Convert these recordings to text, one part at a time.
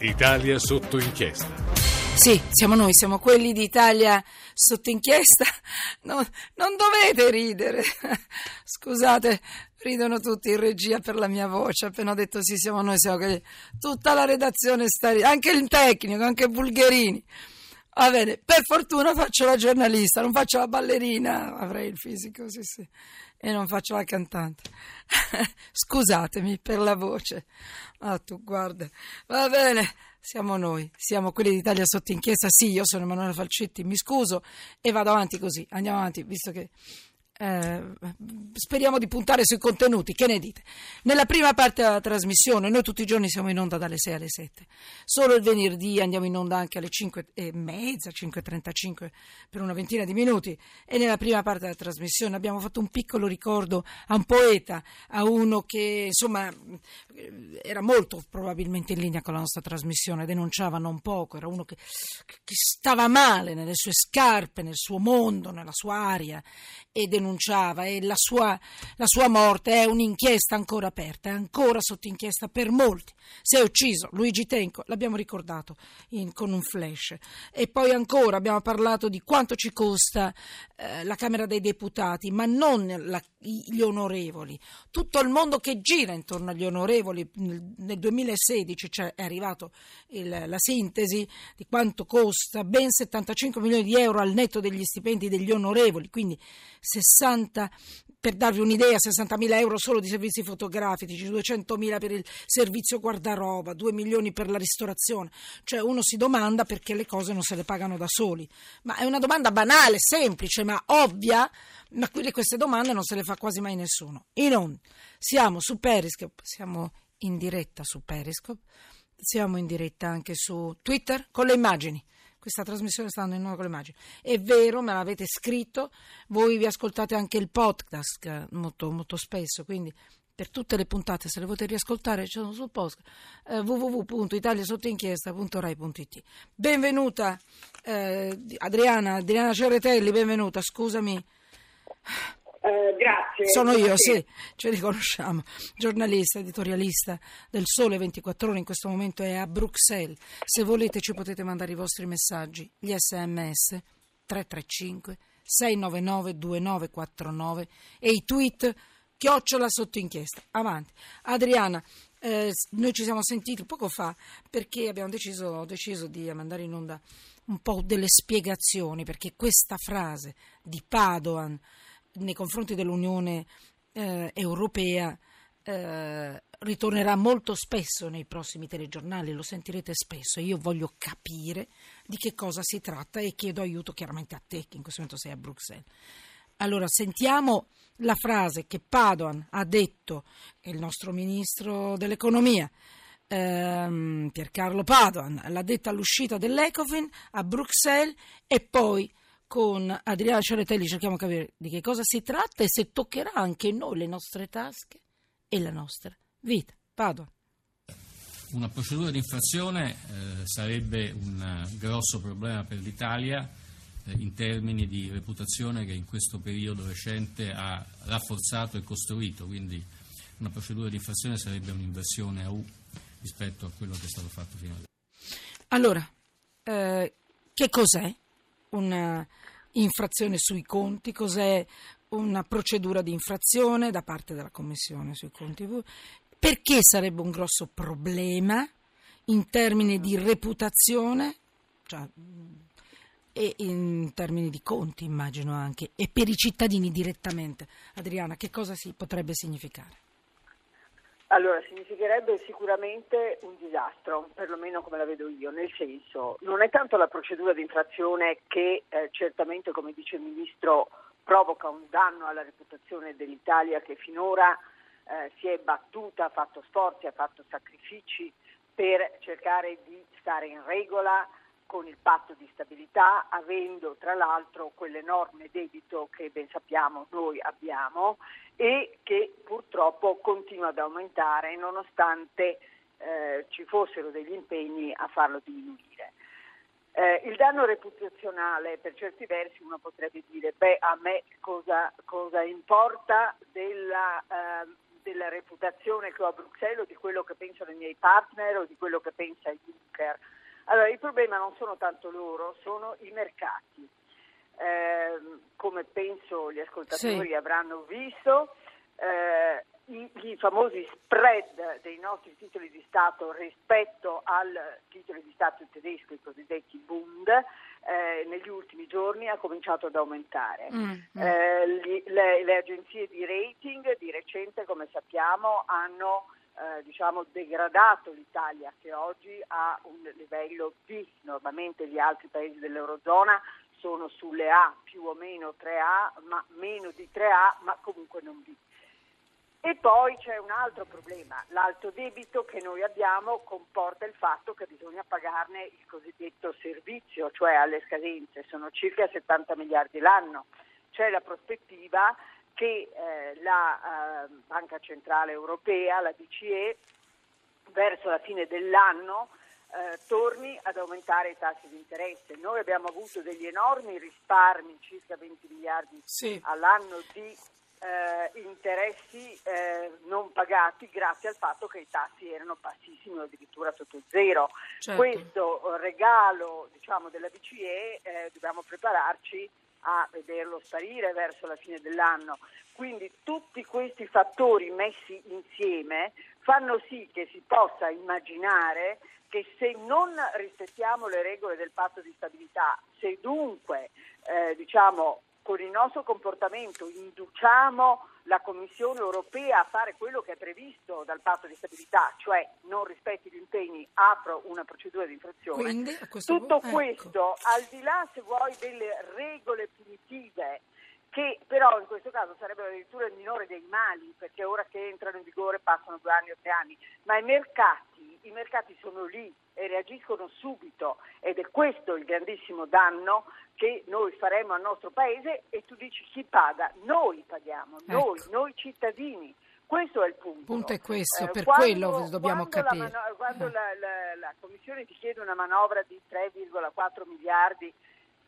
Italia sotto inchiesta. Sì, siamo noi, siamo quelli d'Italia sotto inchiesta. No, non dovete ridere. Scusate, ridono tutti in regia per la mia voce. Appena ho detto sì, siamo noi, siamo quelli. Tutta la redazione sta ridendo, anche il tecnico, anche Bulgherini. Va bene, per fortuna faccio la giornalista, non faccio la ballerina, avrei il fisico, sì, sì, e non faccio la cantante. Scusatemi per la voce. Ah, tu guarda, va bene, siamo noi, siamo quelli d'Italia sotto inchiesta. Sì, io sono Emanuele Falcetti, mi scuso e vado avanti così, andiamo avanti, visto che eh, speriamo di puntare sui contenuti, che ne dite? Nella prima parte della trasmissione, noi tutti i giorni siamo in onda dalle 6 alle 7, solo il venerdì andiamo in onda anche alle 5 e mezza, 5.35 per una ventina di minuti. E nella prima parte della trasmissione abbiamo fatto un piccolo ricordo a un poeta, a uno che insomma era molto probabilmente in linea con la nostra trasmissione, denunciava non poco, era uno che, che stava male nelle sue scarpe, nel suo mondo, nella sua aria e denunciava e la sua, la sua morte è un'inchiesta ancora aperta, è ancora sotto inchiesta per molti. Si è ucciso Luigi Tenco, l'abbiamo ricordato in, con un flash. E poi ancora abbiamo parlato di quanto ci costa eh, la Camera dei Deputati, ma non la, gli onorevoli. Tutto il mondo che gira intorno agli onorevoli. Nel, nel 2016 cioè, è arrivato il, la sintesi di quanto costa, ben 75 milioni di euro al netto degli stipendi degli onorevoli, quindi 60 per darvi un'idea, 60.000 euro solo di servizi fotografici, 200.000 per il servizio guardaroba, 2 milioni per la ristorazione. Cioè uno si domanda perché le cose non se le pagano da soli. Ma è una domanda banale, semplice, ma ovvia, ma queste domande non se le fa quasi mai nessuno. In on, siamo su Periscope, siamo in diretta su Periscope, siamo in diretta anche su Twitter con le immagini questa trasmissione sta andando in nuova con le immagini. È vero, me l'avete scritto, voi vi ascoltate anche il podcast molto, molto spesso, quindi per tutte le puntate, se le volete riascoltare, ci sono sul post eh, www.italiasottoinchiesta.rai.it. Benvenuta eh, Adriana, Adriana Cerretelli, benvenuta, scusami. Eh, grazie. Sono io, sì, ci riconosciamo. Giornalista, editorialista del Sole 24 Ore, in questo momento è a Bruxelles. Se volete ci potete mandare i vostri messaggi, gli sms 335 699 2949 e i tweet chiocciola sotto inchiesta. Avanti. Adriana, eh, noi ci siamo sentiti poco fa perché abbiamo deciso, ho deciso di mandare in onda un po' delle spiegazioni perché questa frase di Padoan nei confronti dell'Unione eh, Europea eh, ritornerà molto spesso nei prossimi telegiornali, lo sentirete spesso. Io voglio capire di che cosa si tratta e chiedo aiuto chiaramente a te, che in questo momento sei a Bruxelles. Allora, sentiamo la frase che Padoan ha detto, il nostro ministro dell'economia, ehm, Piercarlo Padoan, l'ha detta all'uscita dell'Ecofin a Bruxelles e poi con Adriano Ciaretelli cerchiamo di capire di che cosa si tratta e se toccherà anche noi le nostre tasche e la nostra vita. Padua. Una procedura di infrazione eh, sarebbe un grosso problema per l'Italia eh, in termini di reputazione che in questo periodo recente ha rafforzato e costruito, quindi una procedura di infrazione sarebbe un'inversione a U rispetto a quello che è stato fatto fino ad ora. Allora, eh, che cos'è una infrazione sui conti, cos'è una procedura di infrazione da parte della Commissione sui conti, perché sarebbe un grosso problema in termini di reputazione cioè, e in termini di conti immagino anche e per i cittadini direttamente. Adriana, che cosa si potrebbe significare? Allora, significherebbe sicuramente un disastro, perlomeno come la vedo io, nel senso non è tanto la procedura di infrazione che eh, certamente, come dice il Ministro, provoca un danno alla reputazione dell'Italia che finora eh, si è battuta, ha fatto sforzi, ha fatto sacrifici per cercare di stare in regola con il patto di stabilità, avendo tra l'altro quell'enorme debito che ben sappiamo noi abbiamo e che purtroppo continua ad aumentare nonostante eh, ci fossero degli impegni a farlo diminuire. Eh, il danno reputazionale per certi versi uno potrebbe dire beh a me cosa, cosa importa della, eh, della reputazione che ho a Bruxelles o di quello che pensano i miei partner o di quello che pensa Juncker. Allora, il problema non sono tanto loro, sono i mercati. Eh, come penso gli ascoltatori Sì. avranno visto, eh, i, i famosi spread dei nostri titoli di Stato rispetto al titolo di Stato tedesco, i cosiddetti Bund, eh, negli ultimi giorni ha cominciato ad aumentare. Mm, mm. Eh, li- le, le agenzie di rating di recente, come sappiamo, hanno eh, diciamo, degradato l'Italia che oggi ha un livello B. Normalmente gli altri paesi dell'Eurozona sono sulle A, più o meno 3A, ma meno di 3A, ma comunque non B. E poi c'è un altro problema, l'alto debito che noi abbiamo comporta il fatto che bisogna pagarne il cosiddetto servizio, cioè alle scadenze, sono circa 70 miliardi l'anno. C'è la prospettiva che eh, la eh, Banca Centrale Europea, la BCE, verso la fine dell'anno eh, torni ad aumentare i tassi di interesse. Noi abbiamo avuto degli enormi risparmi, circa 20 miliardi Sì. all'anno di eh, interessi eh, non pagati grazie al fatto che i tassi erano bassissimi o addirittura sotto zero. Certo. Questo regalo diciamo, della BCE eh, dobbiamo prepararci a vederlo sparire verso la fine dell'anno. Quindi tutti questi fattori messi insieme fanno sì che si possa immaginare che se non rispettiamo le regole del patto di stabilità, se dunque eh, diciamo, con il nostro comportamento induciamo la Commissione europea a fare quello che è previsto dal patto di stabilità, cioè non rispetti gli impegni, apro una procedura di infrazione. Quindi, questo Tutto ecco. questo, al di là se vuoi delle regole punitive, che però in questo caso sarebbero addirittura il minore dei mali, perché ora che entrano in vigore passano due anni o tre anni, ma i mercati, i mercati sono lì reagiscono subito ed è questo il grandissimo danno che noi faremo al nostro paese e tu dici chi paga? Noi paghiamo, noi, Ecco. noi cittadini. Questo è il punto. Il punto è questo, Eh, per quando- quello dobbiamo quando la capire. mano- quando Eh. la, la- la Commissione ti chiede una manovra di 3,4 miliardi,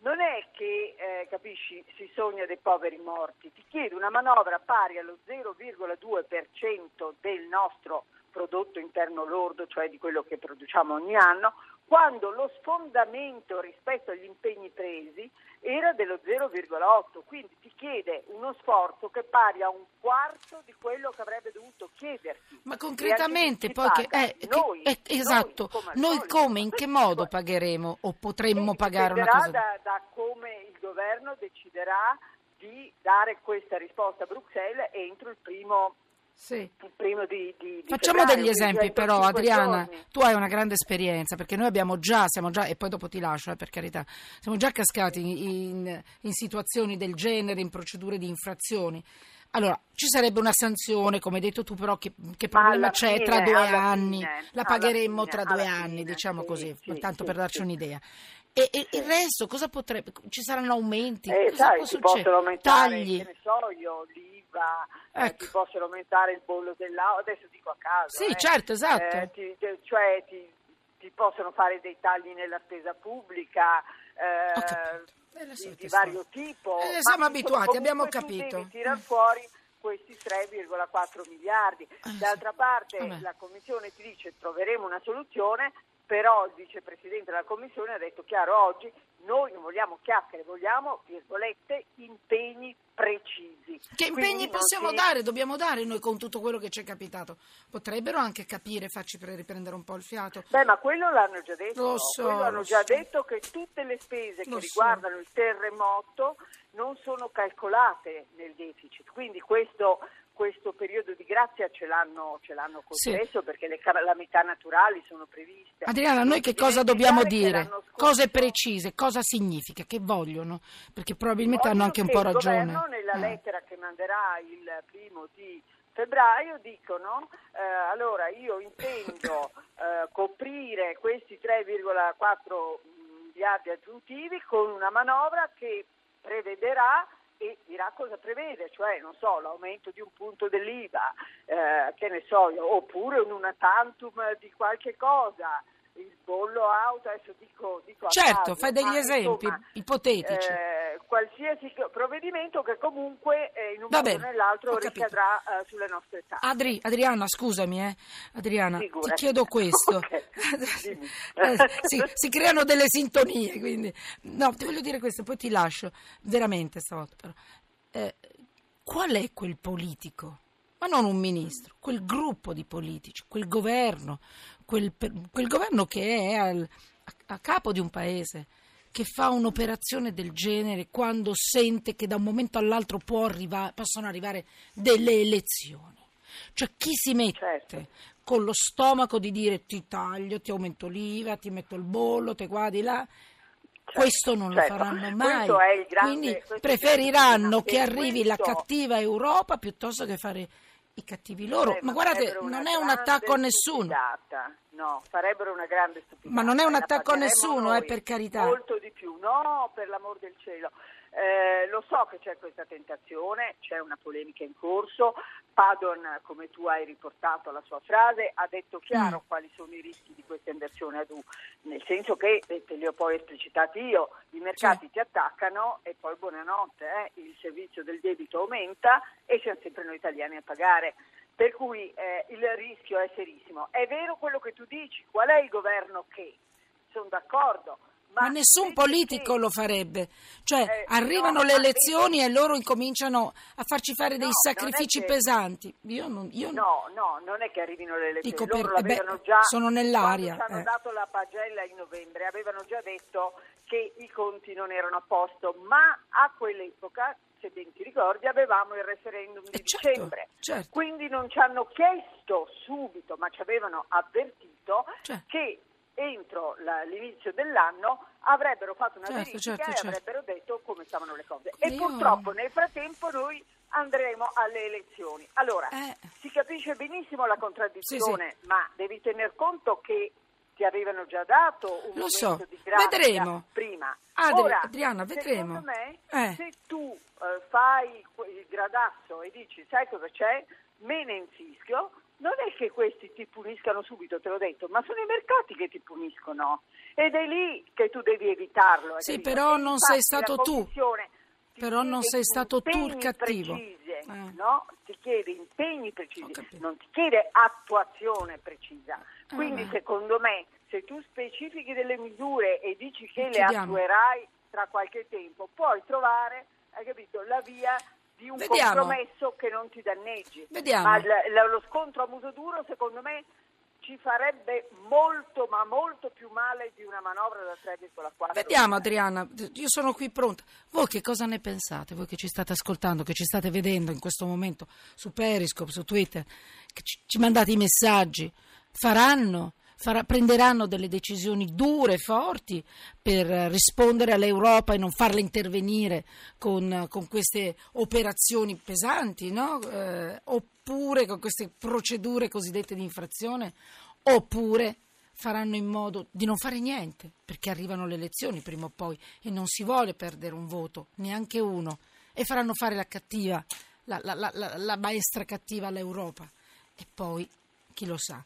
non è che, eh, capisci, si sogna dei poveri morti, ti chiede una manovra pari allo 0,2% del nostro prodotto interno lordo, cioè di quello che produciamo ogni anno, quando lo sfondamento rispetto agli impegni presi era dello 0,8, quindi ti chiede uno sforzo che pari a un quarto di quello che avrebbe dovuto chiederti. Ma concretamente poi che, eh, che- Noi, eh, esatto, noi, come noi come, in che modo pagheremo o potremmo Eh, pagare una cosa? Da, da come il governo deciderà di dare questa risposta a Bruxelles entro il primo, Sì. di, di, di Facciamo febbraio, degli esempi però, Adriana, giorni. tu hai una grande esperienza perché noi abbiamo già, siamo già, e poi dopo ti lascio eh, per carità, siamo già cascati in, in- situazioni del genere, in procedure di infrazioni. Allora, ci sarebbe una sanzione, come hai detto tu, però che, che Ma problema alla c'è fine, tra due anni? fine, La pagheremmo fine, tra due anni, fine, diciamo sì, così, sì, tanto sì, per darci un'idea. E, e il resto cosa potrebbe? Ci saranno aumenti? Eh, cosa sai, si possono aumentare, Tagli? che ne so io, l'IVA, eh, Ecco. ti possono aumentare il bollo dell'auto, adesso dico a caso. Sì, eh. certo, esatto. Eh, ti- ti- cioè ti, ti possono fare dei tagli nella spesa pubblica, eh. Eh, di, di vario tipo. Eh, siamo abituati, abbiamo capito. devi tirar fuori questi 3,4 miliardi. Eh, D'altra parte Vabbè. la Commissione ti dice troveremo una soluzione, però il vicepresidente della Commissione ha detto chiaro oggi noi non vogliamo chiacchiere, vogliamo, virgolette, impegni precisi. Che impegni Quindi possiamo si- dare? Dobbiamo dare noi con tutto quello che ci è capitato. Potrebbero anche capire, farci pre- riprendere un po' il fiato. Beh, ma quello l'hanno già detto. Lo so, quello hanno già so. detto che tutte le spese Lo che so. riguardano il terremoto non sono calcolate nel deficit. Quindi questo, questo periodo di grazia ce l'hanno, ce l'hanno Sì. concesso perché le calamità naturali sono previste. Adriana, noi che cosa dobbiamo dire? Cose precise, cosa significa, che vogliono? Perché probabilmente hanno Voglio anche un po' Il ragione. governo nella Eh. lettera che manderà il primo di febbraio dicono eh, allora io intendo eh, coprire questi 3,4 miliardi aggiuntivi con una manovra che prevederà e dirà cosa prevede, cioè non so, l'aumento di un punto dell'IVA, eh, che ne so, oppure un una tantum di qualche cosa, il bollo auto, adesso dico, dico Certo, caso, fai degli esempi insomma, ipotetici. eh, qualsiasi provvedimento che comunque eh, in un Va modo o nell'altro ricadrà eh, sulle nostre tasche. Adri, Adriana, scusami, eh. Adriana, ti Figurati. chiedo questo. Ok, dimmi. Eh, si, si creano delle sintonie, quindi. No, ti voglio dire questo, poi ti lascio. Veramente stavolta, però. Eh, qual è quel politico? Ma non un ministro, quel gruppo di politici, quel governo, quel, quel governo che è al- a, a capo di un paese, che fa un'operazione del genere quando sente che da un momento all'altro può arriva- possono arrivare delle elezioni. Cioè chi si mette Certo. con lo stomaco di dire ti taglio, ti aumento l'IVA, ti metto il bollo, te qua di là. Certo, questo non certo. lo faranno mai. Questo grande- Quindi questo preferiranno che arrivi E la questo- cattiva Europa piuttosto che fare i cattivi loro. Eh, ma guardate, non è un attacco a nessuno. stupidata. No, farebbero una grande stupidata. Ma non è un attacco a nessuno, eh, per carità. Molto di più. No, per l'amor del cielo. Eh, lo so che c'è questa tentazione, c'è una polemica in corso. Padon, come tu hai riportato la sua frase, ha detto chiaro Mm. quali sono i rischi di questa inversione ad U, nel senso che, e te li ho poi esplicitati io, i mercati ti attaccano e poi buonanotte, eh, il servizio del debito aumenta e siamo sempre noi italiani a pagare. Per cui eh, il rischio è serissimo. È vero quello che tu dici, qual è il governo che? Sono d'accordo. Ma, Ma nessun politico lo farebbe. Cioè, Eh, arrivano no, le elezioni e loro incominciano a farci fare dei No, sacrifici che- pesanti. Io non, io No, no, non è che arrivino le elezioni, Dico loro per- l'avevano beh, già sono nell'aria, Quando ci hanno eh. dato la pagella in novembre, avevano già detto che i conti non erano a posto, ma a quell'epoca, se ben ti ricordi, avevamo il referendum di Eh, certo, dicembre. certo. Quindi non ci hanno chiesto subito, ma ci avevano avvertito Certo. che entro la- l'inizio dell'anno avrebbero fatto una Certo, verifica certo, e certo. avrebbero detto come stavano le cose. E Io- purtroppo nel frattempo noi andremo alle elezioni. Allora, Eh. si capisce benissimo la contraddizione, ma devi tener conto che ti avevano già dato un Lo so, di vedremo. prima. Adri- Ora, Adriana, vedremo. Secondo me, Eh. se tu eh, fai il gradasso e dici sai cosa c'è, me ne infischio, non è che questi ti puniscano subito, te l'ho detto, ma sono i mercati che ti puniscono ed è lì che tu devi evitarlo. Sì, capito? però non infatti sei stato tu. Però non sei stato tu il cattivo. precisi, Eh. no? Ti chiede impegni precisi, non ti chiede attuazione precisa. Ah, Quindi vabbè. secondo me se tu specifichi delle misure e dici che le Chiudiamo. attuerai tra qualche tempo, puoi trovare, hai capito, la via di un Vediamo. compromesso che non ti danneggi. Vediamo. Ma l- lo scontro a muso duro secondo me ci farebbe molto ma molto più male di una manovra da 3,4. Vediamo Adriana, io sono qui pronta. Voi che cosa ne pensate? Voi che ci state ascoltando, che ci state vedendo in questo momento su Periscope, su Twitter, che ci, ci mandate i messaggi, faranno, farà- prenderanno delle decisioni dure, forti per rispondere all'Europa e non farla intervenire con, con queste operazioni pesanti, no? Eh, oppure con queste procedure cosiddette di infrazione, oppure faranno in modo di non fare niente, perché arrivano le elezioni prima o poi e non si vuole perdere un voto, neanche uno, e faranno fare la cattiva, la- la- la- la maestra cattiva all'Europa. E poi, chi lo sa.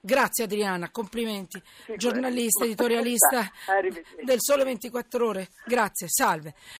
Grazie Adriana, complimenti. Figurati. Giornalista, editorialista del Sole 24 Ore. Grazie, salve.